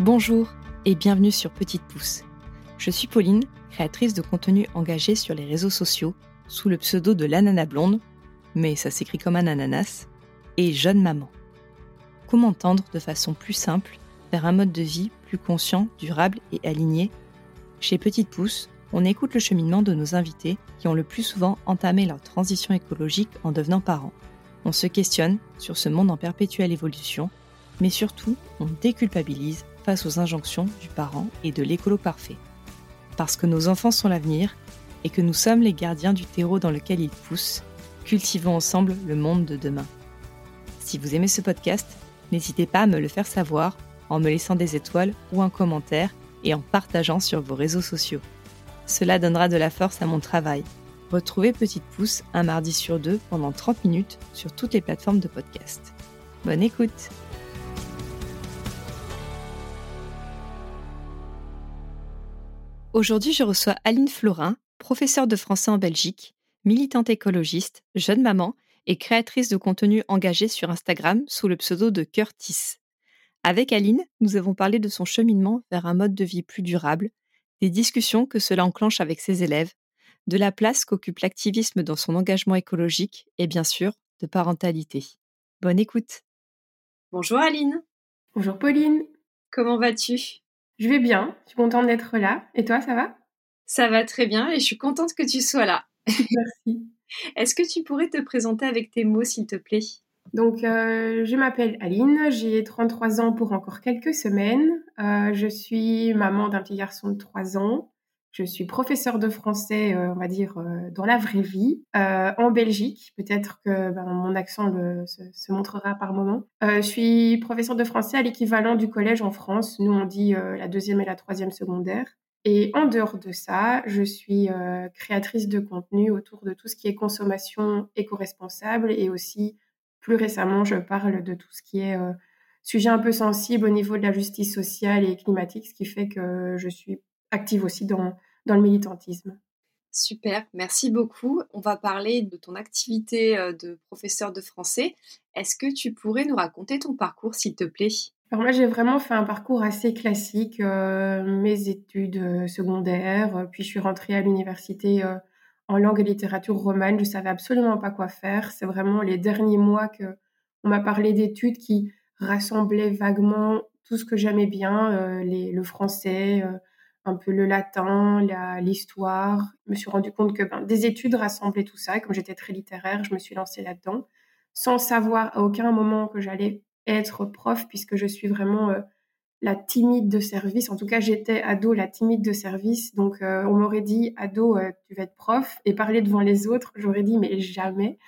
Bonjour et bienvenue sur Petite Pouce. Je suis Pauline, créatrice de contenu engagé sur les réseaux sociaux sous le pseudo de l'anana blonde, mais ça s'écrit comme un ananas, et jeune maman. Comment tendre de façon plus simple vers un mode de vie plus conscient, durable et aligné? Chez Petite Pouce, on écoute le cheminement de nos invités qui ont le plus souvent entamé leur transition écologique en devenant parents. On se questionne sur ce monde en perpétuelle évolution, mais surtout, on déculpabilise face aux injonctions du parent et de l'écolo parfait. Parce que nos enfants sont l'avenir et que nous sommes les gardiens du terreau dans lequel ils poussent, cultivons ensemble le monde de demain. Si vous aimez ce podcast, n'hésitez pas à me le faire savoir en me laissant des étoiles ou un commentaire et en partageant sur vos réseaux sociaux. Cela donnera de la force à mon travail. Retrouvez Petite Pouce un mardi sur deux pendant 30 minutes sur toutes les plateformes de podcast. Bonne écoute Aujourd'hui, je reçois Aline Florin, professeure de français en Belgique, militante écologiste, jeune maman et créatrice de contenu engagé sur Instagram sous le pseudo de Curtis. Avec Aline, nous avons parlé de son cheminement vers un mode de vie plus durable, des discussions que cela enclenche avec ses élèves, de la place qu'occupe l'activisme dans son engagement écologique et bien sûr de parentalité. Bonne écoute. Bonjour Aline. Bonjour Pauline. Comment vas-tu? Je vais bien, je suis contente d'être là. Et toi, ça va? Ça va très bien et je suis contente que tu sois là. Merci. Est-ce que tu pourrais te présenter avec tes mots, s'il te plaît? Donc, euh, je m'appelle Aline, j'ai 33 ans pour encore quelques semaines. Euh, je suis maman d'un petit garçon de 3 ans. Je suis professeure de français, euh, on va dire, dans la vraie vie, en Belgique. Peut-être que ben, mon accent se, montrera par moment. je suis professeure de français à l'équivalent du collège en France. Nous, on dit la deuxième et la troisième secondaire. Et en dehors de ça, je suis euh, créatrice de contenu autour de tout ce qui est consommation éco-responsable et aussi plus récemment, je parle de tout ce qui est euh, sujet un peu sensible au niveau de la justice sociale et climatique, ce qui fait que je suis active aussi dans, dans le militantisme. Super, merci beaucoup. On va parler de ton activité euh, de professeur de français. Est-ce que tu pourrais nous raconter ton parcours, s'il te plaît? Alors moi, j'ai vraiment fait un parcours assez classique, euh, mes études euh, secondaires, puis je suis rentrée à l'université en langue et littérature romane. Je savais absolument pas quoi faire. C'est vraiment les derniers mois que on m'a parlé d'études qui rassemblaient vaguement tout ce que j'aimais bien, le français, un peu le latin, l'histoire. Je me suis rendu compte que ben, des études rassemblaient tout ça. Comme j'étais très littéraire, je me suis lancée là-dedans, sans savoir à aucun moment que j'allais être prof puisque je suis vraiment euh, la timide de service. En tout cas, j'étais ado, la timide de service. Donc, euh, on m'aurait dit, ado, euh, tu vas être prof et parler devant les autres. J'aurais dit, mais jamais.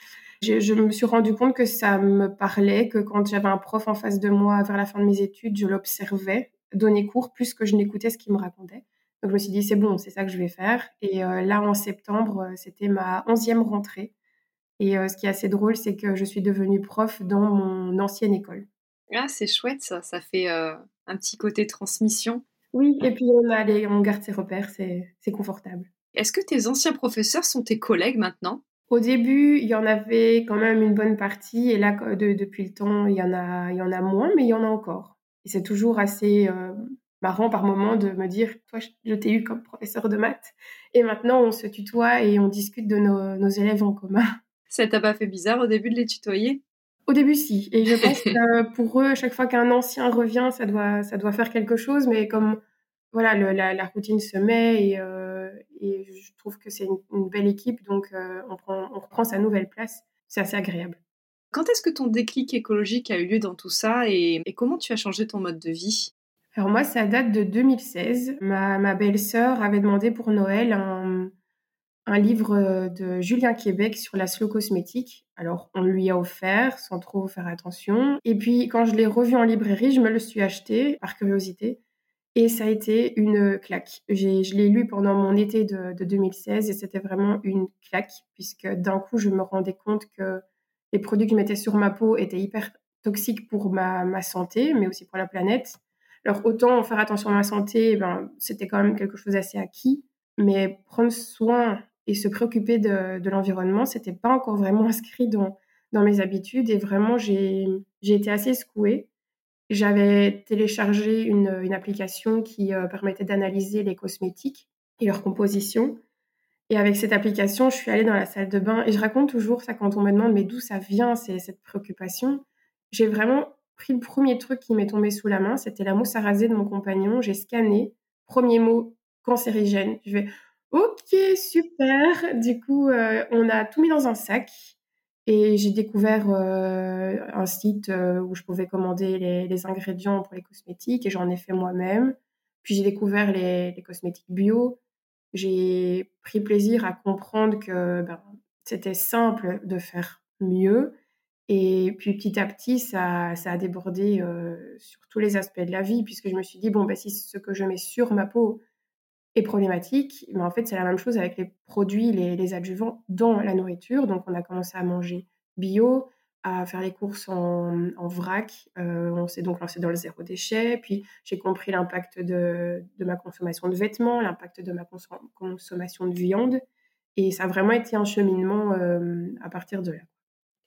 Je, me suis rendu compte que ça me parlait, que quand j'avais un prof en face de moi vers la fin de mes études, je l'observais donner cours plus que je n'écoutais ce qu'il me racontait. Donc, je me suis dit, c'est bon, c'est ça que je vais faire. Et là, en septembre, c'était ma onzième rentrée. Et ce qui est assez drôle, c'est que je suis devenue prof dans mon ancienne école. Ah, c'est chouette ça, ça fait euh, un petit côté transmission. Oui, et puis on, a on garde ses repères, c'est confortable. Est-ce que tes anciens professeurs sont tes collègues maintenant? Au début, il y en avait quand même une bonne partie, et là, depuis le temps, il y, en a, il y en a moins, mais il y en a encore. Et c'est toujours assez euh, marrant par moment de me dire, toi, je t'ai eu comme professeur de maths, et maintenant on se tutoie et on discute de nos, nos élèves en commun. Ça t'a pas fait bizarre au début de les tutoyer? Au début, si. Et je pense que pour eux, à chaque fois qu'un ancien revient, ça doit, ça doit faire quelque chose. Mais comme voilà, la, routine se met et, euh, et je trouve que c'est une, belle équipe, donc euh, on, prend, on reprend sa nouvelle place. C'est assez agréable. Quand est-ce que ton déclic écologique a eu lieu dans tout ça et, comment tu as changé ton mode de vie? Alors moi, ça date de 2016. Ma, belle-sœur avait demandé pour Noël un, livre de Julien Québec sur la slow cosmétique. Alors, on lui a offert sans trop faire attention. Et puis, quand je l'ai revu en librairie, je me le suis acheté par curiosité. Et ça a été une claque. Je l'ai lu pendant mon été de, 2016 et c'était vraiment une claque, puisque d'un coup, je me rendais compte que les produits que je mettais sur ma peau étaient hyper toxiques pour ma, santé, mais aussi pour la planète. Alors, autant faire attention à ma santé, ben, c'était quand même quelque chose d'assez acquis, mais prendre soin et se préoccuper de, de l'environnement, c'était pas encore vraiment inscrit dans, dans mes habitudes et vraiment j'ai été assez secouée. j'avais téléchargé une, une, application qui permettait d'analyser les cosmétiques et leur composition. Et avec cette application, je suis allée dans la salle de bain et je raconte toujours ça quand on me demande mais d'où ça vient, cette préoccupation. J'ai vraiment pris le premier truc qui m'est tombé sous la main, c'était la mousse à raser de mon compagnon. J'ai scanné, premier mot, cancérigène. Je vais, ok, super. Du coup, euh, on a tout mis dans un sac et j'ai découvert euh, un site euh, où je pouvais commander les, ingrédients pour les cosmétiques et j'en ai fait moi-même. Puis j'ai découvert les, cosmétiques bio. J'ai pris plaisir à comprendre que ben, c'était simple de faire mieux et puis petit à petit, ça, ça a débordé euh, sur tous les aspects de la vie, puisque je me suis dit, bon, bah, si ce que je mets sur ma peau est problématique, mais en fait, c'est la même chose avec les produits, les, les, adjuvants dans la nourriture. Donc, on a commencé à manger bio, à faire les courses en, en vrac. Euh, on s'est donc lancé dans le zéro déchet. Puis, j'ai compris l'impact de, de, ma consommation de vêtements, l'impact de ma consommation de viande. Et ça a vraiment été un cheminement euh, à partir de là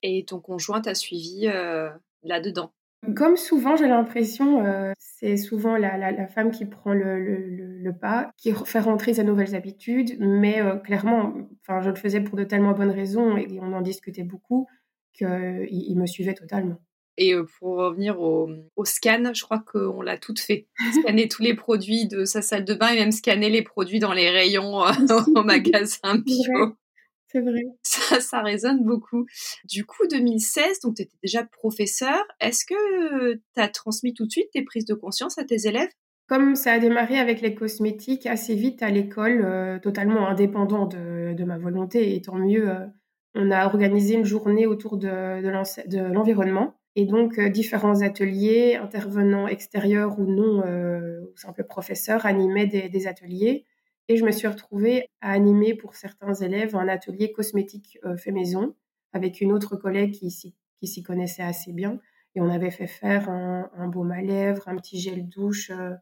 et ton conjoint t'a suivi euh, là-dedans? Comme souvent, j'ai l'impression, euh, c'est souvent la, femme qui prend le, pas, qui fait rentrer ses nouvelles habitudes, mais euh, clairement, enfin, je le faisais pour de tellement bonnes raisons et on en discutait beaucoup qu'il il me suivait totalement. Et pour revenir au, scan, je crois qu'on l'a tout fait. Scanner tous les produits de sa salle de bain et même scanner les produits dans les rayons au magasin bio. C'est vrai. Ça, ça résonne beaucoup. Du coup, 2016, donc tu étais déjà professeur. Est-ce que tu as transmis tout de suite tes prises de conscience à tes élèves? Comme ça a démarré avec les cosmétiques assez vite à l'école, euh, totalement indépendant de, ma volonté, et tant mieux, euh, on a organisé une journée autour de, l'environnement. Et donc, euh, différents ateliers, intervenants extérieurs ou non, ou simples professeurs, animaient des ateliers et je me suis retrouvée à animer pour certains élèves un atelier cosmétique euh, fait maison avec une autre collègue qui s'y connaissait assez bien. Et on avait fait faire un, baume à lèvres, un petit gel douche. Euh,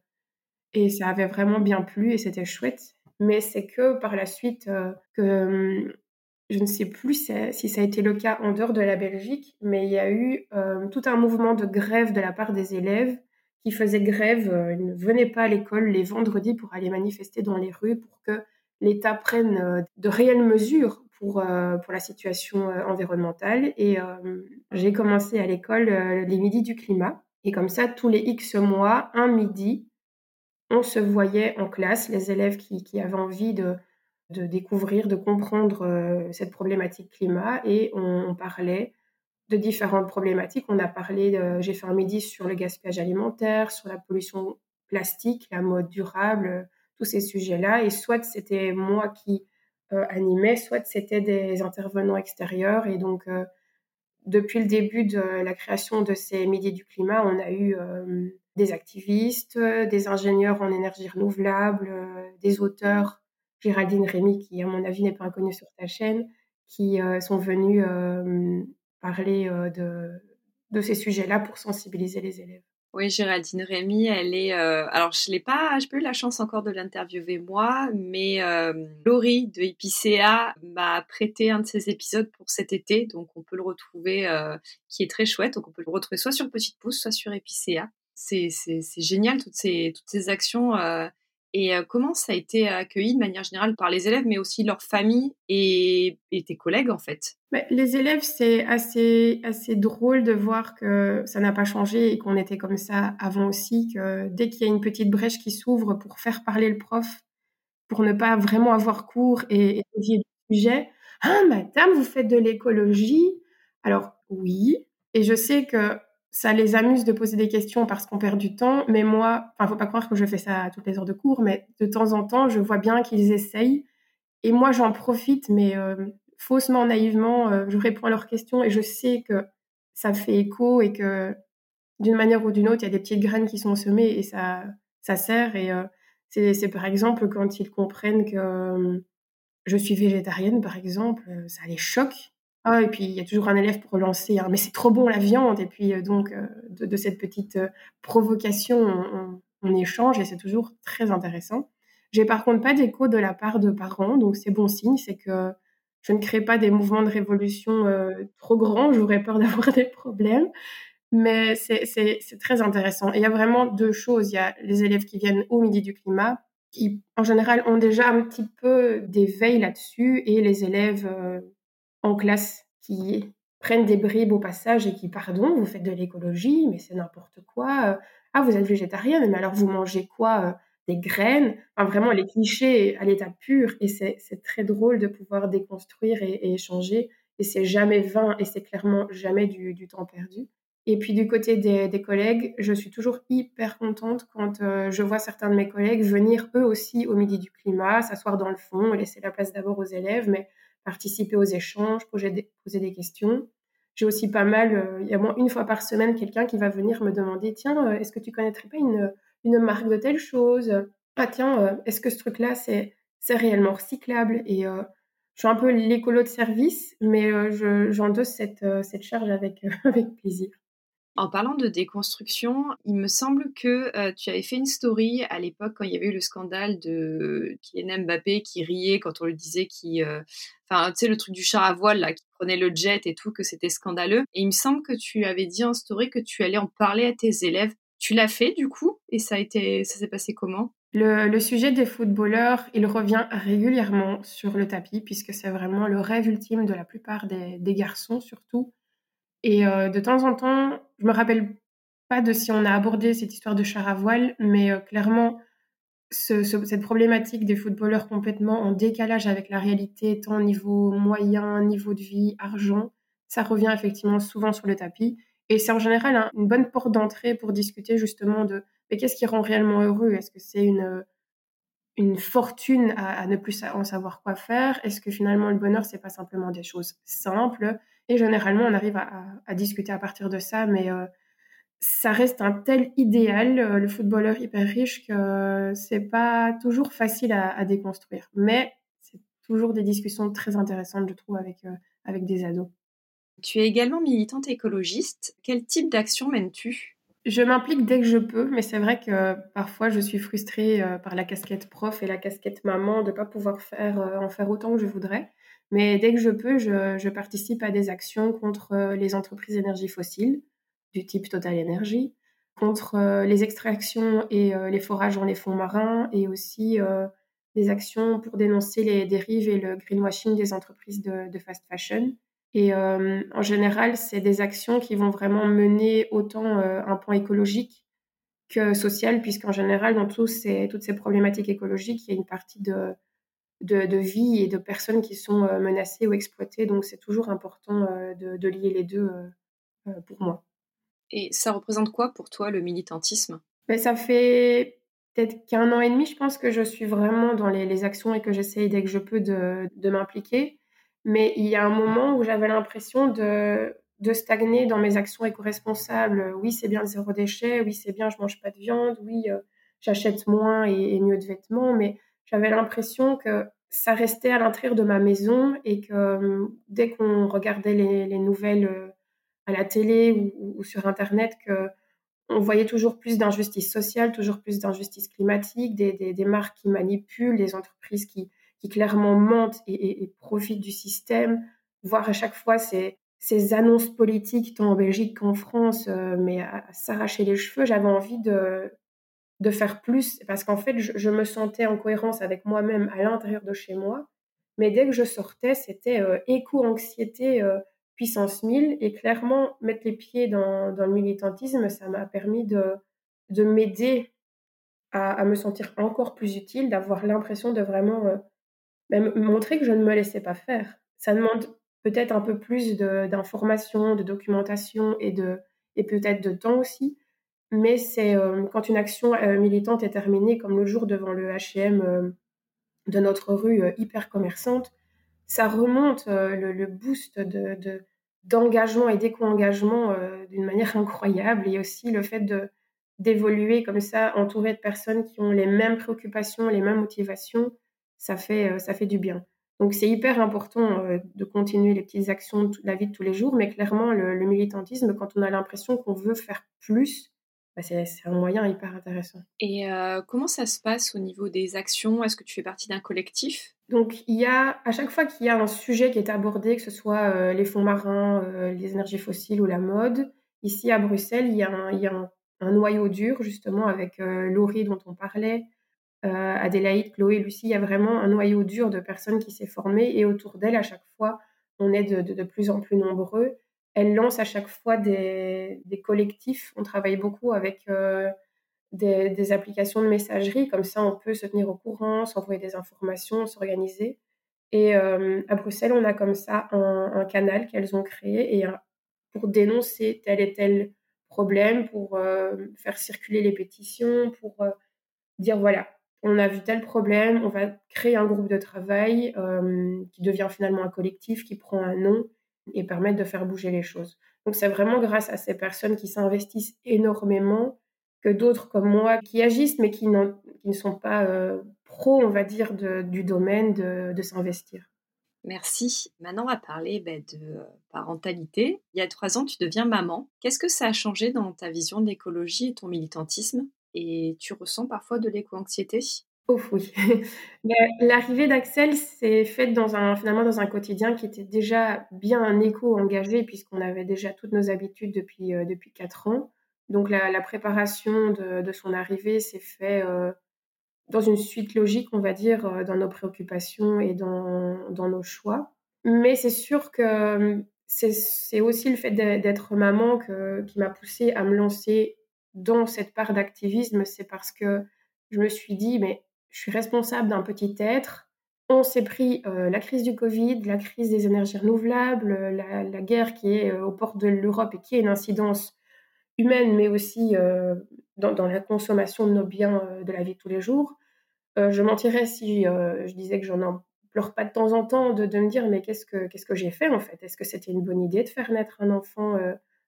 et ça avait vraiment bien plu et c'était chouette. Mais c'est que par la suite euh, que hum, je ne sais plus si ça a été le cas en dehors de la Belgique, mais il y a eu tout un mouvement de grève de la part des élèves qui faisaient grève, euh, ils ne venaient pas à l'école les vendredis pour aller manifester dans les rues pour que l'État prenne euh, de réelles mesures pour, euh, pour la situation environnementale. Et j'ai commencé à l'école les midis du climat. Et comme ça, tous les X mois, un midi, on se voyait en classe, les élèves qui avaient envie de, de découvrir, de comprendre cette problématique climat, et on, parlait de différentes problématiques. On a parlé, j'ai fait un midi sur le gaspillage alimentaire, sur la pollution plastique, la mode durable, tous ces sujets-là. Et soit c'était moi qui euh, animais, soit c'était des intervenants extérieurs. Et donc, euh, depuis le début de la création de ces midis du climat, on a eu euh, des activistes, des ingénieurs en énergie renouvelable, des auteurs, Géraldine Rémy, qui à mon avis n'est pas inconnue sur ta chaîne, qui sont venus parler euh, de, ces sujets-là pour sensibiliser les élèves. Oui, Géraldine Rémy, elle est. Euh, alors, je n'ai pas, pas eu la chance encore de l'interviewer moi, mais euh, Laurie de Epicea m'a prêté un de ses épisodes pour cet été, donc on peut le retrouver, qui est très chouette. Donc, on peut le retrouver soit sur Petite Pouce, soit sur Epicea. C'est génial toutes ces actions et euh, comment ça a été accueilli de manière générale par les élèves, mais aussi leurs familles et, tes collègues en fait? Les élèves, c'est assez, assez drôle de voir que ça n'a pas changé et qu'on était comme ça avant aussi, que dès qu'il y a une petite brèche qui s'ouvre pour faire parler le prof, pour ne pas vraiment avoir cours et, et le sujet, ah madame, vous faites de l'écologie! Alors oui, et je sais que ça les amuse de poser des questions parce qu'on perd du temps. Mais moi, enfin, faut pas croire que je fais ça à toutes les heures de cours, mais de temps en temps, je vois bien qu'ils essayent. Et moi, j'en profite, mais euh, faussement, naïvement, euh, je réponds à leurs questions et je sais que ça fait écho et que d'une manière ou d'une autre, il y a des petites graines qui sont semées et ça, ça sert. Et euh, c'est par exemple quand ils comprennent que je suis végétarienne, par exemple, ça les choque ah, et puis il y a toujours un élève pour relancer, hein, mais c'est trop bon la viande. Et puis euh, donc euh, de, cette petite euh, provocation, on, échange et c'est toujours très intéressant. J'ai par contre pas d'écho de la part de parents, donc c'est bon signe, c'est que je ne crée pas des mouvements de révolution trop grands, j'aurais peur d'avoir des problèmes. Mais c'est très intéressant. Il y a vraiment deux choses. Il y a les élèves qui viennent au Midi du Climat, qui en général ont déjà un petit peu d'éveil là-dessus, et les élèves en classe qui prennent des bribes au passage et qui, pardon, vous faites de l'écologie, mais c'est n'importe quoi. Euh, ah, vous êtes végétarien, mais alors vous mangez quoi euh, Des graines? Enfin, Vraiment, les clichés à l'état pur. Et c'est très drôle de pouvoir déconstruire et, échanger. Et c'est jamais vain et c'est clairement jamais du, temps perdu. Et puis du côté des, collègues, je suis toujours hyper contente quand euh, je vois certains de mes collègues venir eux aussi au midi du climat, s'asseoir dans le fond, laisser la place d'abord aux élèves, mais participer aux échanges, poser des, questions. J'ai aussi pas mal, euh, il y a moins une fois par semaine, quelqu'un qui va venir me demander Tiens, euh, est-ce que tu connaîtrais pas une, une marque de telle chose? Ah, tiens, euh, est-ce que ce truc-là, c'est, c'est réellement recyclable? Et je suis un peu l'écolo de service, mais j'endosse cette, cette charge avec, avec plaisir. En parlant de déconstruction, il me semble que euh, tu avais fait une story à l'époque quand il y avait eu le scandale de Kylian Mbappé qui riait quand on lui disait qu'il, euh, enfin, tu sais le truc du char à voile là, qui prenait le jet et tout, que c'était scandaleux. Et il me semble que tu avais dit en story que tu allais en parler à tes élèves. Tu l'as fait du coup et ça a été, ça s'est passé comment? Le, sujet des footballeurs, il revient régulièrement sur le tapis puisque c'est vraiment le rêve ultime de la plupart des garçons surtout et euh, de temps en temps, je me rappelle pas de si on a abordé cette histoire de char à voile, mais euh, clairement, cette problématique des footballeurs complètement en décalage avec la réalité, tant au niveau moyen, niveau de vie, argent, ça revient effectivement souvent sur le tapis. Et c'est en général une bonne porte d'entrée pour discuter justement de qu'est-ce qui rend réellement heureux? Est-ce que c'est une, une fortune à, ne plus en savoir quoi faire? Est-ce que finalement le bonheur, c'est pas simplement des choses simples? Et généralement, on arrive à, discuter à partir de ça, mais euh, ça reste un tel idéal, euh, le footballeur hyper riche, que c'est pas toujours facile à, déconstruire. Mais c'est toujours des discussions très intéressantes, je trouve, avec, euh, avec des ados. Tu es également militante écologiste. Quel type d'action mènes-tu? Je m'implique dès que je peux, mais c'est vrai que parfois je suis frustrée par la casquette prof et la casquette maman de ne pas pouvoir faire, en faire autant que je voudrais. Mais dès que je peux, je, participe à des actions contre euh, les entreprises d'énergie fossile, du type Total Energy, contre euh, les extractions et euh, les forages dans les fonds marins, et aussi des actions pour dénoncer les dérives et le greenwashing des entreprises de, fast fashion. Et en général, c'est des actions qui vont vraiment mener autant un point écologique que social, puisqu'en général, dans tous toutes ces problématiques écologiques, il y a une partie de, de, vie et de personnes qui sont euh, menacées ou exploitées. Donc c'est toujours important euh, de, lier les deux euh, pour moi. Et ça représente quoi pour toi le militantisme? Ben, Ça fait peut-être qu'un an et demi, je pense que je suis vraiment dans les, actions et que j'essaye dès que je peux de, m'impliquer. Mais il y a un moment où j'avais l'impression de, de stagner dans mes actions éco-responsables. Oui, c'est bien le zéro déchet, oui, c'est bien, je mange pas de viande, oui, j'achète moins et, et, mieux de vêtements, mais j'avais l'impression que ça restait à l'intérieur de ma maison et que euh, dès qu'on regardait les, nouvelles euh, à la télé ou, sur Internet, que on voyait toujours plus d'injustice sociale, toujours plus d'injustice climatique, des, marques qui manipulent, des entreprises qui, clairement mentent et, profitent du système, voire à chaque fois ces, ces annonces politiques, tant en Belgique qu'en France, euh, mais à s'arracher les cheveux. J'avais envie de, de faire plus, parce qu'en fait, je, me sentais en cohérence avec moi-même à l'intérieur de chez moi. Mais dès que je sortais, c'était euh, éco-anxiété euh, puissance 1000. Et clairement, mettre les pieds dans, le militantisme, ça m'a permis de, de m'aider à, me sentir encore plus utile, d'avoir l'impression de vraiment euh, ben, montrer que je ne me laissais pas faire. Ça demande peut-être un peu plus d'informations, de, de, documentation et, et peut-être de temps aussi. Mais c'est euh, quand une action euh, militante est terminée, comme le jour devant le HM de notre rue hyper commerçante, ça remonte le, boost de, d'engagement et d'éco-engagement d'une manière incroyable. Et aussi le fait d'évoluer comme ça, entouré de personnes qui ont les mêmes préoccupations, les mêmes motivations, ça fait, ça fait du bien. Donc c'est hyper important de continuer les petites actions de la vie de tous les jours, mais clairement le militantisme, quand on a l'impression qu'on veut faire plus, bah, c'est un moyen hyper intéressant. Et euh, comment ça se passe au niveau des actions? Est-ce que tu fais partie d'un collectif? Donc, il y a, à chaque fois qu'il y a un sujet qui est abordé, que ce soit euh, les fonds marins, euh, les énergies fossiles ou la mode, Ici à Bruxelles, il y a un, noyau dur justement avec Laurie dont on parlait, Adélaïde, Chloé, Lucie. Il y a vraiment un noyau dur de personnes qui s'est formé et autour d'elle, à chaque fois, on est de, plus en plus nombreux. Elle lance à chaque fois des, collectifs. On travaille beaucoup avec des, applications de messagerie. Comme ça, on peut se tenir au courant, s'envoyer des informations, s'organiser. Et à Bruxelles, on a comme ça un, canal qu'elles ont créé pour dénoncer tel et tel problème, pour faire circuler les pétitions, pour dire voilà, on a vu tel problème, on va créer un groupe de travail qui devient finalement un collectif, qui prend un nom et permet de faire bouger les choses. Donc c'est vraiment grâce à ces personnes qui s'investissent énormément que d'autres comme moi qui agissent mais qui, ne sont pas euh, pros, on va dire, du domaine de, s'investir. Merci. Maintenant, on va parler ben, de parentalité. Il y a trois ans, tu deviens maman. Qu'est-ce que ça a changé dans ta vision de l'écologie et ton militantisme? Et tu ressens parfois de l'éco-anxiété? Oh oui. L'arrivée d'Axel s'est faite dans un, finalement dans un quotidien qui était déjà bien un éco engagé puisqu'on avait déjà toutes nos habitudes depuis, euh, depuis quatre ans. Donc la, préparation de, son arrivée s'est faite euh, dans une suite logique, on va dire, euh, dans nos préoccupations et dans, nos choix. Mais c'est sûr que c'est aussi le fait d'être maman qui m'a poussée à me lancer dans cette part d'activisme. C'est parce que je me suis dit, mais je suis responsable d'un petit être. On s'est pris la crise du Covid, la crise des énergies renouvelables, la, la guerre qui est aux portes de l'Europe et qui a une incidence humaine, mais aussi euh, dans, la consommation de nos biens euh, de la vie de tous les jours. Euh, je mentirais si je disais que j'en en pleure pas de temps en temps de, me dire mais qu'est-ce que j'ai fait en fait? Est-ce que c'était une bonne idée de faire naître un enfant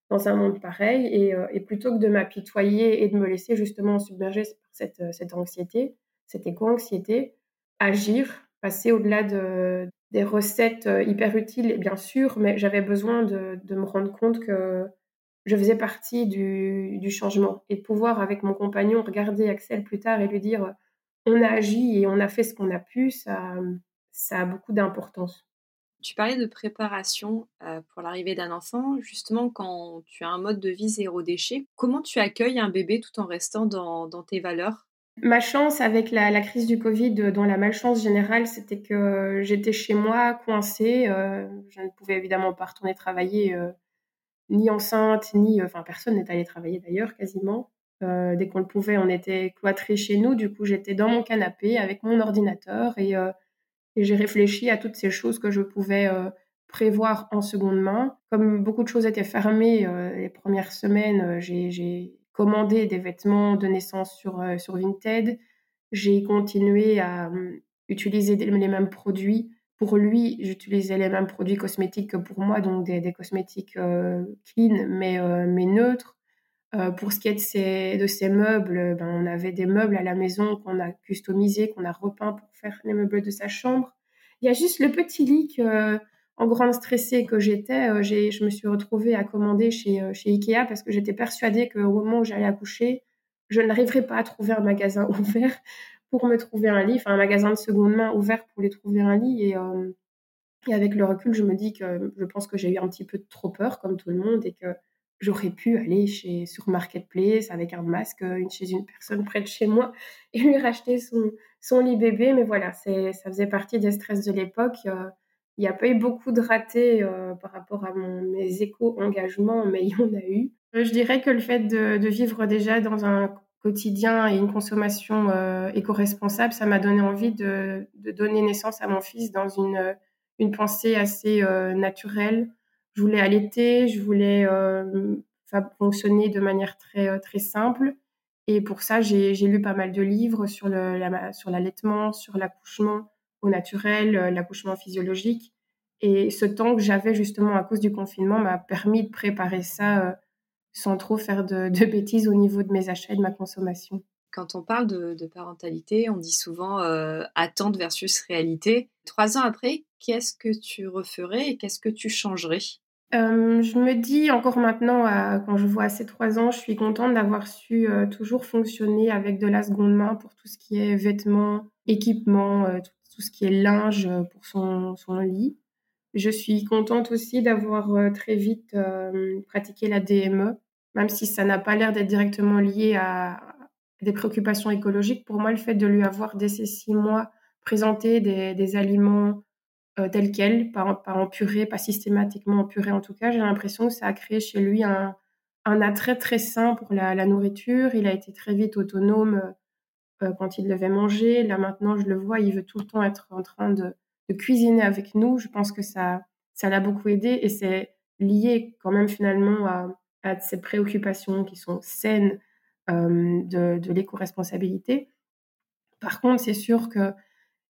dans un monde pareil? Et, plutôt que de m'apitoyer et de me laisser justement submerger par cette anxiété, cette éco-anxiété, agir, passer au-delà de, des recettes hyper utiles, bien sûr, mais j'avais besoin de, me rendre compte que je faisais partie du, changement. Et de pouvoir, avec mon compagnon, regarder Axel plus tard et lui dire on a agi et on a fait ce qu'on a pu, ça, ça a beaucoup d'importance. Tu parlais de préparation euh, pour l'arrivée d'un enfant. Justement, quand tu as un mode de vie zéro déchet, comment tu accueilles un bébé tout en restant dans, tes valeurs? Ma chance avec la, crise du Covid, dont la malchance générale, c'était que j'étais chez moi coincée. Euh, je ne pouvais évidemment pas retourner travailler euh, ni enceinte, ni. Enfin, personne n'est allé travailler d'ailleurs, quasiment. Euh, dès qu'on le pouvait, on était cloîtrés chez nous. Du coup, j'étais dans mon canapé avec mon ordinateur et, euh, j'ai réfléchi à toutes ces choses que je pouvais euh, prévoir en seconde main. Comme beaucoup de choses étaient fermées les premières semaines, j'ai commandé des vêtements de naissance sur, sur Vinted. J'ai continué à hum, utiliser les mêmes produits pour lui, j'utilisais les mêmes produits cosmétiques que pour moi, donc des, cosmétiques euh, clean mais, euh, mais neutres. Euh, pour ce qui est de ces, de meubles, ben, on avait des meubles à la maison qu'on a customisés, qu'on a repeints pour faire les meubles de sa chambre. Il y a juste le petit lit que, en grande stressée que j'étais, je me suis retrouvée à commander chez, chez Ikea parce que j'étais persuadée qu'au moment où j'allais accoucher, je n'arriverais pas à trouver un magasin ouvert pour me trouver un lit, enfin un magasin de seconde main ouvert pour les trouver un lit. Euh, et, avec le recul, je me dis que je pense que j'ai eu un petit peu trop peur, comme tout le monde, et que j'aurais pu aller chez, sur Marketplace avec un masque une, chez une personne près de chez moi et lui racheter son, son lit bébé. Mais voilà, ça faisait partie des stress de l'époque. Euh, il n'y a pas eu beaucoup de ratés euh, par rapport à mes éco-engagements, mais il y en a eu. Je dirais que le fait de, vivre déjà dans un quotidien et une consommation euh, éco-responsable, ça m'a donné envie de, donner naissance à mon fils dans une, une pensée assez euh, naturelle. Je voulais allaiter, je voulais euh, fonctionner de manière très, très simple. Et pour ça, j'ai lu pas mal de livres sur l'allaitement, sur l'accouchement au naturel, l'accouchement physiologique. Et ce temps que j'avais justement à cause du confinement m'a permis de préparer ça sans trop faire de, bêtises au niveau de mes achats et de ma consommation. Quand on parle de, parentalité, on dit souvent euh, attente versus réalité. Trois ans après, qu'est-ce que tu referais et qu'est-ce que tu changerais? Euh, je me dis encore maintenant, quand je vois ces trois ans, je suis contente d'avoir su euh, toujours fonctionner avec de la seconde main pour tout ce qui est vêtements, équipements, tout, ce qui est linge pour son, son lit. Je suis contente aussi d'avoir très vite pratiqué la DME même si ça n'a pas l'air d'être directement lié à des préoccupations écologiques, pour moi, le fait de lui avoir, dès ces six mois, présenté des, aliments euh, tels quels, pas, pas en purée, pas systématiquement en purée en tout cas, j'ai l'impression que ça a créé chez lui un, un attrait très sain pour la, nourriture. Il a été très vite autonome euh, quand il devait manger. Là maintenant, je le vois, il veut tout le temps être en train de, cuisiner avec nous. Je pense que ça, ça l'a beaucoup aidé et c'est lié quand même finalement à, à ces préoccupations qui sont saines euh, de, l'éco-responsabilité. Par contre, c'est sûr que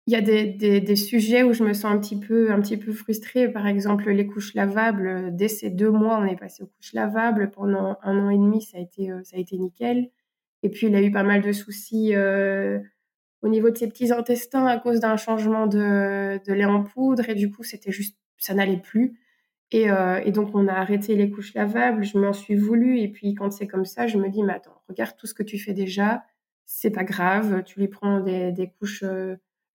il y a des, des, sujets où je me sens un petit peu, un petit peu frustrée. Par exemple, les couches lavables. Dès ces deux mois, on est passé aux couches lavables. Pendant un an et demi, ça a été, euh, ça a été nickel. Et puis, il a eu pas mal de soucis euh, au niveau de ses petits intestins à cause d'un changement de, de, lait en poudre. Et du coup, c'était juste, ça n'allait plus. Et, euh, et, donc, on a arrêté les couches lavables. Je m'en suis voulu. Et puis, quand c'est comme ça, je me dis, mais attends, regarde tout ce que tu fais déjà. C'est pas grave. Tu lui prends des, des couches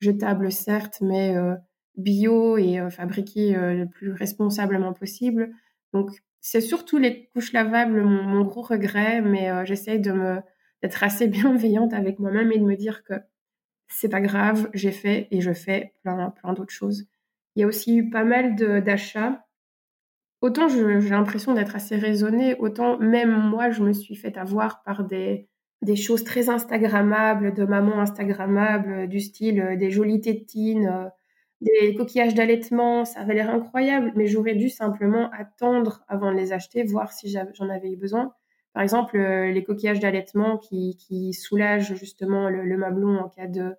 jetable certes, mais euh, bio et euh, fabriqué euh, le plus responsablement possible. Donc c'est surtout les couches lavables mon, gros regret, mais j'essaye de me d'être assez bienveillante avec moi-même et de me dire que c'est pas grave, j'ai fait et je fais plein plein d'autres choses. Il y a aussi eu pas mal d'achats. Autant j'ai l'impression d'être assez raisonnée, autant même moi je me suis fait avoir par des des choses très Instagrammables, de mamans Instagrammables, du style euh, des jolies tétines, euh, des coquillages d'allaitement, ça avait l'air incroyable, mais j'aurais dû simplement attendre avant de les acheter, voir si j'en avais eu besoin. Par exemple, euh, les coquillages d'allaitement qui, soulagent justement le, le, en cas de,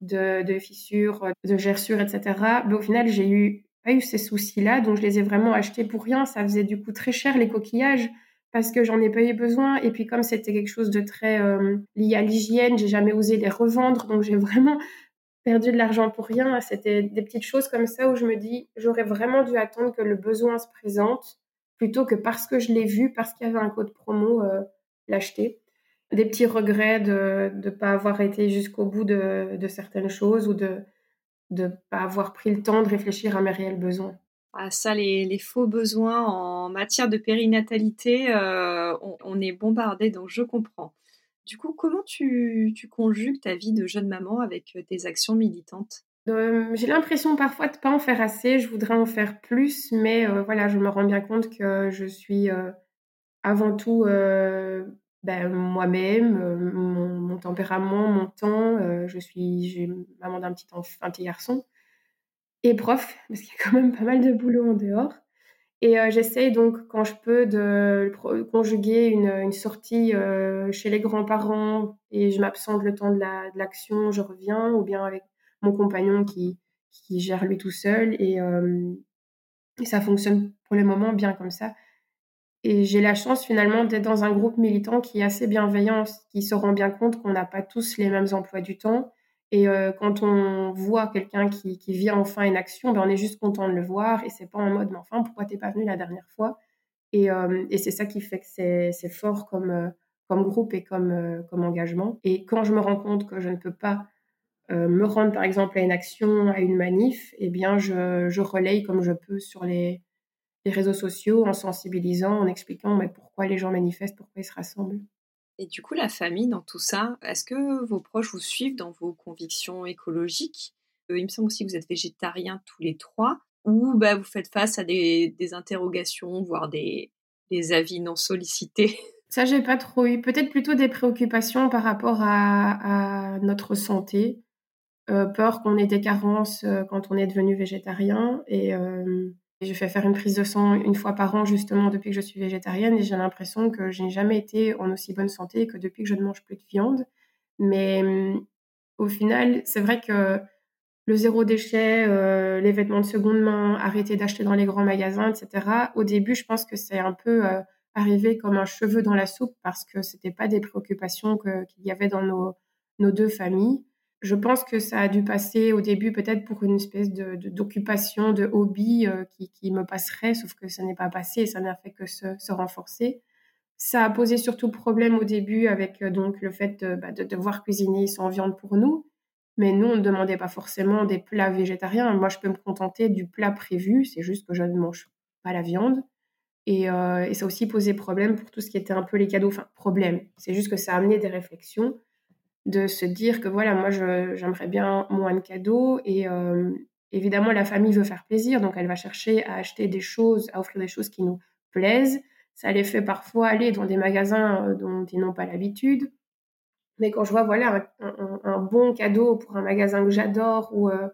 de, de fissures, de gerçures, etc. Au final, j'ai eu pas eu ces soucis-là, donc je les ai vraiment achetés pour rien. Ça faisait du coup très cher les coquillages parce que j'en ai pas eu besoin. Et puis comme c'était quelque chose de très euh, lié à l'hygiène, j'ai jamais osé les revendre, donc j'ai vraiment perdu de l'argent pour rien. C'était des petites choses comme ça où je me dis, j'aurais vraiment dû attendre que le besoin se présente plutôt que parce que je l'ai vu, parce qu'il y avait un code promo, euh, l'acheter. Des petits regrets de ne pas avoir été jusqu'au bout de, certaines choses ou de ne pas avoir pris le temps de réfléchir à mes réels besoins. Ah, ça, les, faux besoins en matière de périnatalité, euh, on, est bombardé, donc je comprends. Du coup, comment tu, conjugues ta vie de jeune maman avec euh, tes actions militantes? Euh, J'ai l'impression parfois de pas en faire assez, je voudrais en faire plus, mais voilà, je me rends bien compte que je suis avant tout ben, moi-même, mon, tempérament, mon temps. je suis maman d'un petit, petit garçon et prof, parce qu'il y a quand même pas mal de boulot en dehors. Et euh, j'essaye donc, quand je peux, de conjuguer une, sortie euh, chez les grands-parents et je m'absente le temps de l'action, je reviens, ou bien avec mon compagnon qui, qui gère lui tout seul. Et, ça fonctionne pour le moment bien comme ça. Et j'ai la chance finalement d'être dans un groupe militant qui est assez bienveillant, qui se rend bien compte qu'on n'a pas tous les mêmes emplois du temps et quand on voit quelqu'un qui, qui, vient enfin une action, ben on est juste content de le voir et c'est pas en mode mais enfin pourquoi t'es pas venu la dernière fois? Et, et c'est ça qui fait que c'est fort comme, comme groupe et comme, comme engagement. Et quand je me rends compte que je ne peux pas me rendre par exemple à une action, à une manif, eh bien je, je relaye comme je peux sur les, les réseaux sociaux en sensibilisant, en expliquant mais pourquoi les gens manifestent, pourquoi ils se rassemblent. Et du coup, la famille, dans tout ça, est-ce que vos proches vous suivent dans vos convictions écologiques? Euh, Il me semble aussi que vous êtes végétariens tous les trois, ou bah, vous faites face à des, interrogations, voire des, avis non sollicités? Ça, j'ai pas trop eu. Peut-être plutôt des préoccupations par rapport à, notre santé. Euh, peur qu'on ait des carences euh, quand on est devenu végétarien. Et je fais faire une prise de sang une fois par an justement depuis que je suis végétarienne et j'ai l'impression que je n'ai jamais été en aussi bonne santé que depuis que je ne mange plus de viande. Mais hum, au final, c'est vrai que le zéro déchet, euh, les vêtements de seconde main, arrêter d'acheter dans les grands magasins, etc. Au début, je pense que c'est un peu euh, arrivé comme un cheveu dans la soupe parce que c'était pas des préoccupations qu'il y avait dans nos, nos deux familles. Je pense que ça a dû passer au début peut-être pour une espèce de, d'occupation, de, hobby euh, qui, qui, me passerait, sauf que ça n'est pas passé et ça n'a fait que se, renforcer. Ça a posé surtout problème au début avec euh, donc le fait de, bah, de, devoir cuisiner sans viande pour nous. Mais nous, on ne demandait pas forcément des plats végétariens. Moi, je peux me contenter du plat prévu, c'est juste que je ne mange pas la viande. Et, euh, et, ça a aussi posé problème pour tout ce qui était un peu les cadeaux. Enfin, problème. C'est juste que ça a amené des réflexions de se dire que voilà, moi, j'aimerais bien moins de cadeaux. Et euh, évidemment, la famille veut faire plaisir. Donc, elle va chercher à acheter des choses, à offrir des choses qui nous plaisent. Ça les fait parfois aller dans des magasins euh, dont ils n'ont pas l'habitude. Mais quand je vois voilà un, bon cadeau pour un magasin que j'adore ou euh,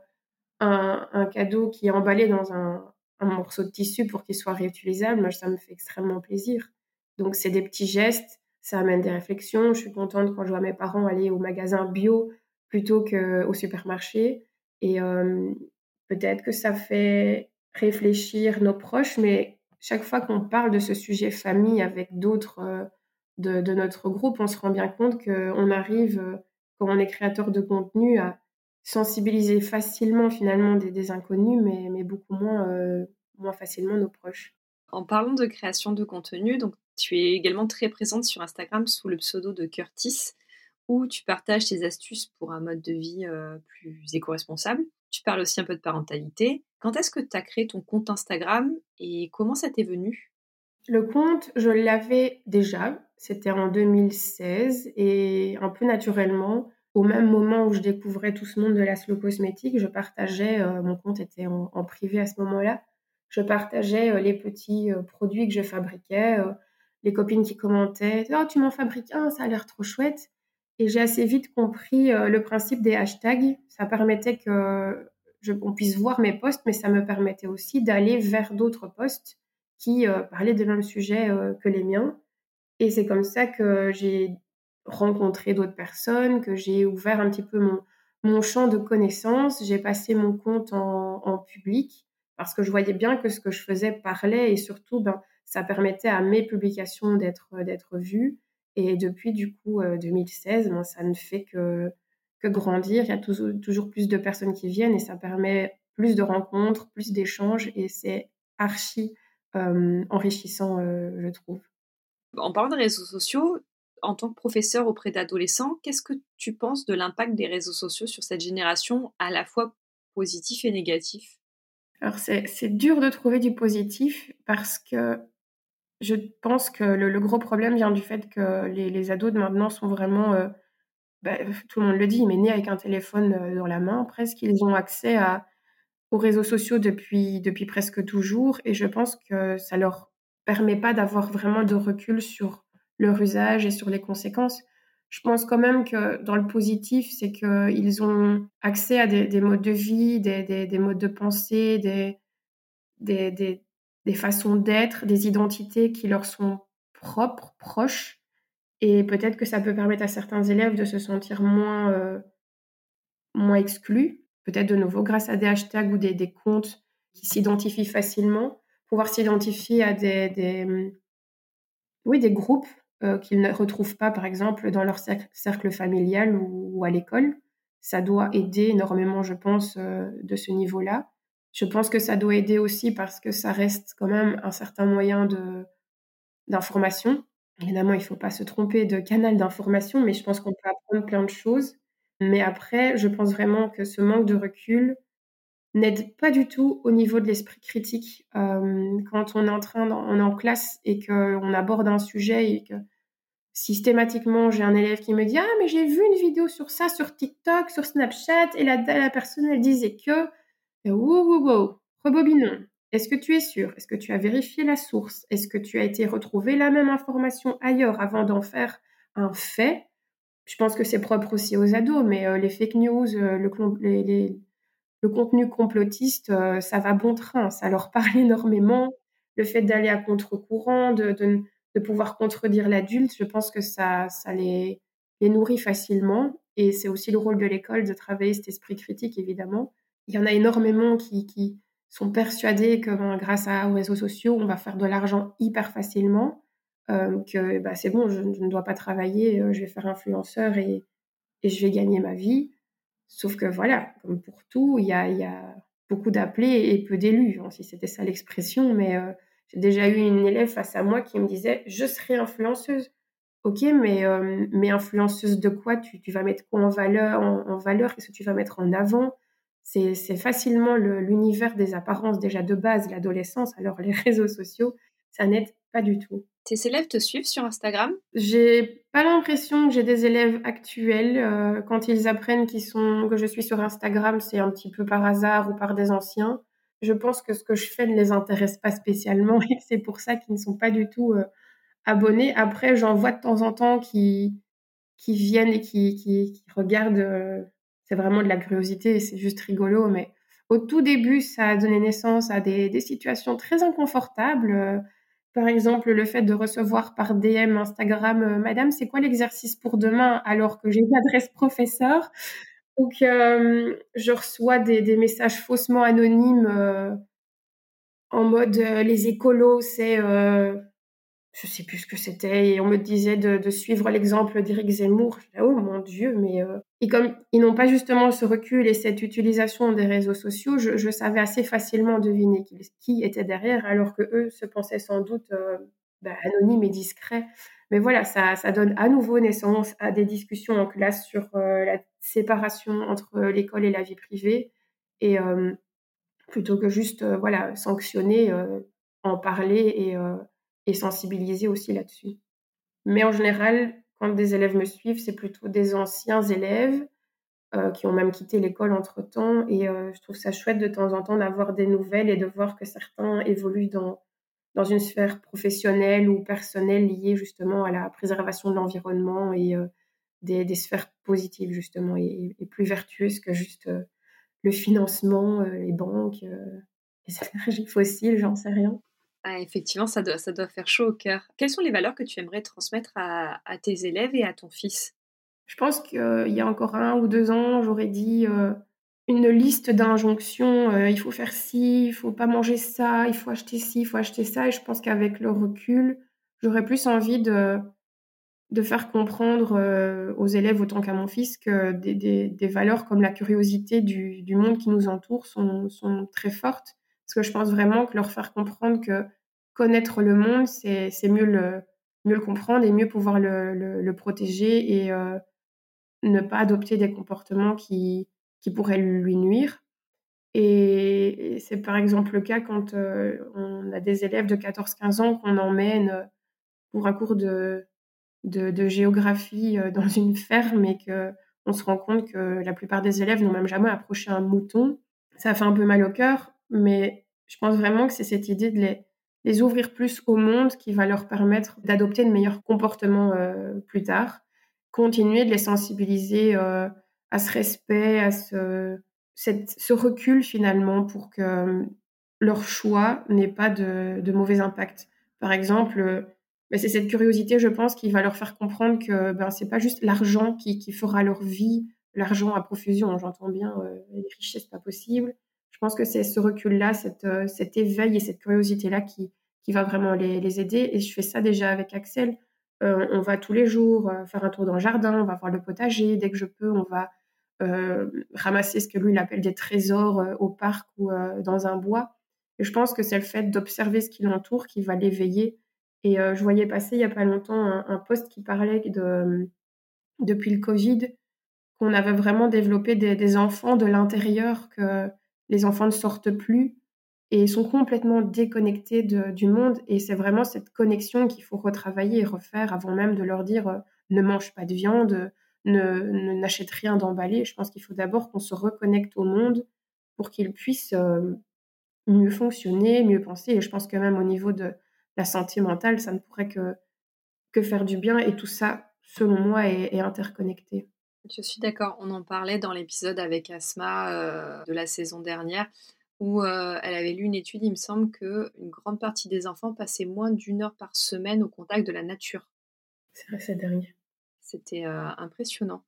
un, un, cadeau qui est emballé dans un, un morceau de tissu pour qu'il soit réutilisable, moi, ça me fait extrêmement plaisir. Donc, c'est des petits gestes, ça amène des réflexions. Je suis contente quand je vois mes parents aller au magasin bio plutôt qu'au supermarché. Et euh, peut-être que ça fait réfléchir nos proches, mais chaque fois qu'on parle de ce sujet famille avec d'autres euh, de, notre groupe, on se rend bien compte qu'on arrive, euh, quand on est créateur de contenu, à sensibiliser facilement finalement des, inconnus, mais, mais beaucoup moins, euh, moins facilement nos proches. En parlant de création de contenu, donc tu es également très présente sur Instagram sous le pseudo de Curtis, où tu partages tes astuces pour un mode de vie euh, plus éco-responsable. Tu parles aussi un peu de parentalité. Quand est-ce que tu as créé ton compte Instagram et comment ça t'est venu? Le compte, je l'avais déjà. C'était en 2016 et un peu naturellement, au même moment où je découvrais tout ce monde de la slow cosmétique, je partageais, euh, mon compte était en, privé à ce moment-là, je partageais euh, les petits euh, produits que je fabriquais, les copines qui commentaient Oh, tu m'en fabriques un, ça a l'air trop chouette. Et j'ai assez vite compris le principe des hashtags. Ça permettait que je, on puisse voir mes posts, mais ça me permettait aussi d'aller vers d'autres posts qui parlaient des mêmes sujets que les miens. Et c'est comme ça que j'ai rencontré d'autres personnes, que j'ai ouvert un petit peu mon, champ de connaissances. J'ai passé mon compte en, public parce que je voyais bien que ce que je faisais parlait et surtout, ben, ça permettait à mes publications d'être d'être vues. Et depuis du coup 2016, ben, ça ne fait que que grandir. Il y a toujours, toujours plus de personnes qui viennent et ça permet plus de rencontres, plus d'échanges et c'est archi euh, enrichissant, euh, je trouve. En parlant de réseaux sociaux, en tant que professeur auprès d'adolescents, qu'est-ce que tu penses de l'impact des réseaux sociaux sur cette génération, à la fois positif et négatif? Alors c'est dur de trouver du positif parce que je pense que le, gros problème vient du fait que les, ados de maintenant sont vraiment, euh, bah, tout le monde le dit, mais nés avec un téléphone euh, dans la main presque. Ils ont accès aux réseaux sociaux depuis, depuis presque toujours et je pense que ça leur permet pas d'avoir vraiment de recul sur leur usage et sur les conséquences. Je pense quand même que dans le positif, c'est qu'ils ont accès à des, modes de vie, des, des, modes de pensée, des, façons d'être, des identités qui leur sont propres, proches. Et peut-être que ça peut permettre à certains élèves de se sentir moins, euh, moins exclus, peut-être de nouveau grâce à des hashtags ou des, comptes qui s'identifient facilement, pouvoir s'identifier à des, oui, des groupes euh, qu'ils ne retrouvent pas, par exemple, dans leur cercle, familial ou, à l'école. Ça doit aider énormément, je pense, euh, de ce niveau-là. Je pense que ça doit aider aussi parce que ça reste quand même un certain moyen de d'information. Évidemment, il ne faut pas se tromper de canal d'information, mais je pense qu'on peut apprendre plein de choses. Mais après, je pense vraiment que ce manque de recul n'aide pas du tout au niveau de l'esprit critique. Euh, quand on est en train, on est en classe et qu'on aborde un sujet et que systématiquement, j'ai un élève qui me dit Ah, mais j'ai vu une vidéo sur ça sur TikTok, sur Snapchat, et la, la personne, elle disait que. Wow, wow, wow, rebobinons. Est-ce que tu es sûr? Est-ce que tu as vérifié la source? Est-ce que tu as été retrouver la même information ailleurs avant d'en faire un fait? Je pense que c'est propre aussi aux ados, mais euh, les fake news, euh, le, le, contenu complotiste, euh, ça va bon train, ça leur parle énormément. Le fait d'aller à contre-courant, de, de, de pouvoir contredire l'adulte, je pense que ça, les, nourrit facilement. Et c'est aussi le rôle de l'école de travailler cet esprit critique, évidemment. Il y en a énormément qui, sont persuadés que ben, grâce à, aux réseaux sociaux, on va faire de l'argent hyper facilement, euh, que bah, c'est bon, je, ne dois pas travailler, euh, je vais faire influenceur et, je vais gagner ma vie. Sauf que voilà, comme pour tout, il y a, y a beaucoup d'appelés et peu d'élus, hein, si c'était ça l'expression, mais euh, j'ai déjà eu une élève face à moi qui me disait Je serai influenceuse. Ok, mais, euh, mais influenceuse de quoi? Tu, tu, vas mettre quoi en valeur en, valeur? Qu'est-ce que tu vas mettre en avant? C'est, c'est facilement l'univers des apparences déjà de base, l'adolescence. Alors les réseaux sociaux, ça n'aide pas du tout. Tes élèves te suivent sur Instagram? J'ai pas l'impression que j'ai des élèves actuels. Euh, quand ils apprennent qu'ils sont, que je suis sur Instagram, c'est un petit peu par hasard ou par des anciens. Je pense que ce que je fais ne les intéresse pas spécialement et c'est pour ça qu'ils ne sont pas du tout euh, abonnés. Après, j'en vois de temps en temps qui, viennent et qui, regardent. Euh, c'est vraiment de la curiosité, c'est juste rigolo. Mais au tout début, ça a donné naissance à des, situations très inconfortables. Par exemple, le fait de recevoir par DM Instagram, euh, Madame, c'est quoi l'exercice pour demain? alors que j'ai une adresse professeur Donc, euh, je reçois des, messages faussement anonymes euh, en mode les écolos, c'est je sais plus ce que c'était, et on me disait de, suivre l'exemple d'Éric Zemmour. oh mon Dieu, mais euh... et comme ils n'ont pas justement ce recul et cette utilisation des réseaux sociaux, je, savais assez facilement deviner qui, était derrière, alors que eux se pensaient sans doute euh, bah, anonymes et discrets. Mais voilà, ça, ça donne à nouveau naissance à des discussions en classe sur euh, la séparation entre l'école et la vie privée, et euh, plutôt que juste voilà sanctionner, en parler et et sensibiliser aussi là-dessus. Mais en général, quand des élèves me suivent, c'est plutôt des anciens élèves euh, qui ont même quitté l'école entre-temps. Et euh, je trouve ça chouette de temps en temps d'avoir des nouvelles et de voir que certains évoluent dans, dans une sphère professionnelle ou personnelle liée justement à la préservation de l'environnement et euh, des, des, sphères positives justement et, et plus vertueuses que juste le financement, les banques, les énergies fossiles, j'en sais rien. Ah, effectivement, ça doit, ça doit faire chaud au cœur. Quelles sont les valeurs que tu aimerais transmettre à, tes élèves et à ton fils? Je pense qu'il y a encore un ou deux ans, j'aurais dit euh, une liste d'injonctions. Euh, il faut faire ci, il faut pas manger ça, il faut acheter ci, il faut acheter ça. Et je pense qu'avec le recul, j'aurais plus envie de, de faire comprendre euh, aux élèves autant qu'à mon fils que des, des, valeurs comme la curiosité du, du, monde qui nous entoure sont, sont très fortes parce que je pense vraiment que leur faire comprendre que connaître le monde, c'est mieux le, mieux le comprendre et mieux pouvoir le, le, protéger et euh, ne pas adopter des comportements qui, qui pourraient lui nuire. Et, c'est par exemple le cas quand euh, on a des élèves de 14-15 ans qu'on emmène euh, pour un cours de, de, géographie dans une ferme et qu'on se rend compte que la plupart des élèves n'ont même jamais approché un mouton. Ça fait un peu mal au cœur, mais je pense vraiment que c'est cette idée de les, les, ouvrir plus au monde qui va leur permettre d'adopter de meilleurs comportements euh, plus tard. Continuer de les sensibiliser euh, à ce respect, à ce, ce recul finalement pour que euh, leur choix n'ait pas de, mauvais impact. Par exemple, ben, c'est cette curiosité, je pense, qui va leur faire comprendre que ben, c'est pas juste l'argent qui, fera leur vie, l'argent à profusion, j'entends bien, les richesses, pas possible, je pense que c'est ce recul-là, euh, cet éveil et cette curiosité-là qui, va vraiment les, aider. Et je fais ça déjà avec Axel. Euh, on va tous les jours euh, faire un tour dans le jardin, on va voir le potager. Dès que je peux, on va ramasser ce que lui il appelle des trésors au parc ou dans un bois. Et je pense que c'est le fait d'observer ce qui l'entoure qui va l'éveiller. Et je voyais passer il n'y a pas longtemps un, un post qui parlait de, depuis le Covid, qu'on avait vraiment développé des, enfants de l'intérieur, que les enfants ne sortent plus et sont complètement déconnectés du monde. Et c'est vraiment cette connexion qu'il faut retravailler et refaire avant même de leur dire euh, ne mange pas de viande, ne n'achète rien d'emballé. Je pense qu'il faut d'abord qu'on se reconnecte au monde pour qu'ils puissent euh, mieux fonctionner, mieux penser. Et je pense que même au niveau de la santé mentale, ça ne pourrait que, que faire du bien. Et tout ça, selon moi, est interconnecté. Je suis d'accord. On en parlait dans l'épisode avec Asma euh, de la saison dernière, où euh, elle avait lu une étude. Il me semble qu'une grande partie des enfants passaient moins d'une heure par semaine au contact de la nature. C'est vrai, c'est dernier. C'était impressionnant.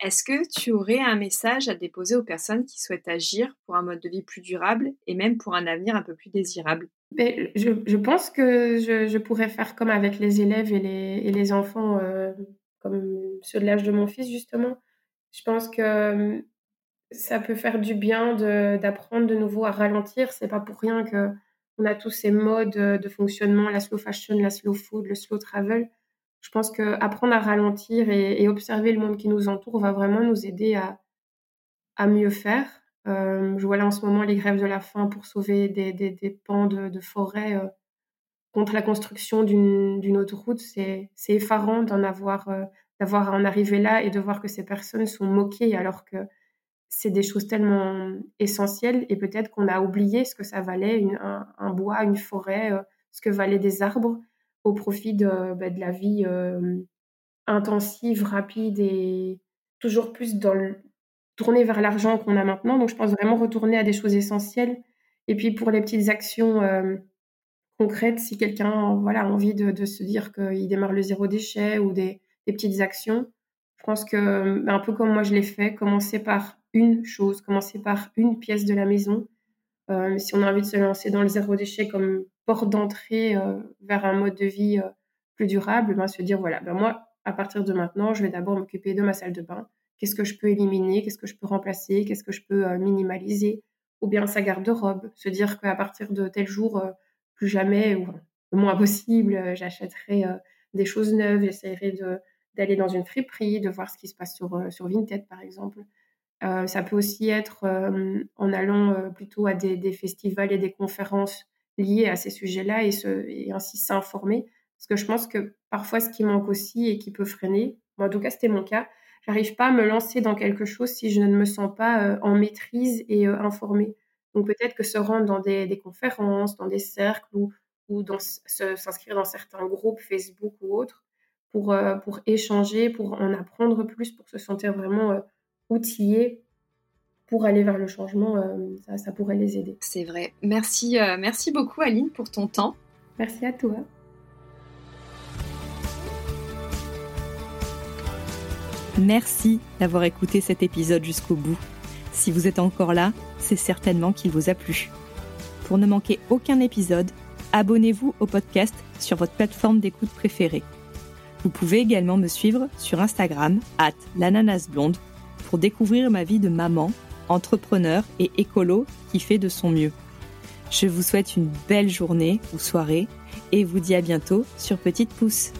Est-ce que tu aurais un message à déposer aux personnes qui souhaitent agir pour un mode de vie plus durable et même pour un avenir un peu plus désirable? Ben, je, pense que je, pourrais faire comme avec les élèves et les, enfants comme ceux de l'âge de mon fils, justement. Je pense que ça peut faire du bien d'apprendre de, nouveau à ralentir. C'est pas pour rien que on a tous ces modes de fonctionnement, la slow fashion, la slow food, le slow travel. Je pense que apprendre à ralentir et, observer le monde qui nous entoure va vraiment nous aider à, à mieux faire. Euh, je vois là en ce moment les grèves de la faim pour sauver des, des, pans de, forêt. Euh, contre la construction d'une autoroute. C'est effarant d'en avoir, euh, d'avoir à en arriver là et de voir que ces personnes sont moquées alors que c'est des choses tellement essentielles et peut-être qu'on a oublié ce que ça valait, un, bois, une forêt, ce que valaient des arbres au profit de, bah, de la vie euh, intensive, rapide et toujours plus dans le, tourner vers l'argent qu'on a maintenant. Donc je pense vraiment retourner à des choses essentielles. Et puis pour les petites actions concrètes, si quelqu'un voilà, a envie de, se dire qu'il démarre le zéro déchet ou des, petites actions, je pense que, ben, un peu comme moi je l'ai fait, commencer par une chose, commencer par une pièce de la maison. Euh, si on a envie de se lancer dans le zéro déchet comme porte d'entrée euh, vers un mode de vie euh, plus durable, ben, se dire voilà, ben, moi, à partir de maintenant, je vais d'abord m'occuper de ma salle de bain. Qu'est-ce que je peux éliminer? Qu'est-ce que je peux remplacer? Qu'est-ce que je peux minimaliser? Ou bien sa garde-robe. Se dire qu'à partir de tel jour, plus jamais, ou le moins possible, euh, j'achèterai euh, des choses neuves, j'essaierai d'aller dans une friperie, de voir ce qui se passe sur, euh, sur Vinted, par exemple. ça peut aussi être en allant plutôt à des, festivals et des conférences liées à ces sujets-là et, et ainsi s'informer. Parce que je pense que parfois, ce qui manque aussi et qui peut freiner, en tout cas, c'était mon cas, j'arrive pas à me lancer dans quelque chose si je ne me sens pas en maîtrise et informée. Donc peut-être que se rendre dans des, conférences, dans des cercles ou, ou s'inscrire dans certains groupes Facebook ou autres pour, euh, pour échanger, pour en apprendre plus, pour se sentir vraiment euh, outillé pour aller vers le changement, euh, ça, ça, pourrait les aider. C'est vrai. Merci, merci beaucoup Aline pour ton temps. Merci à toi. Merci d'avoir écouté cet épisode jusqu'au bout. Si vous êtes encore là, c'est certainement qu'il vous a plu. Pour ne manquer aucun épisode, abonnez-vous au podcast sur votre plateforme d'écoute préférée. Vous pouvez également me suivre sur Instagram, at l'ananasblonde, pour découvrir ma vie de maman, entrepreneur et écolo qui fait de son mieux. Je vous souhaite une belle journée ou soirée et vous dis à bientôt sur Petite Pouce.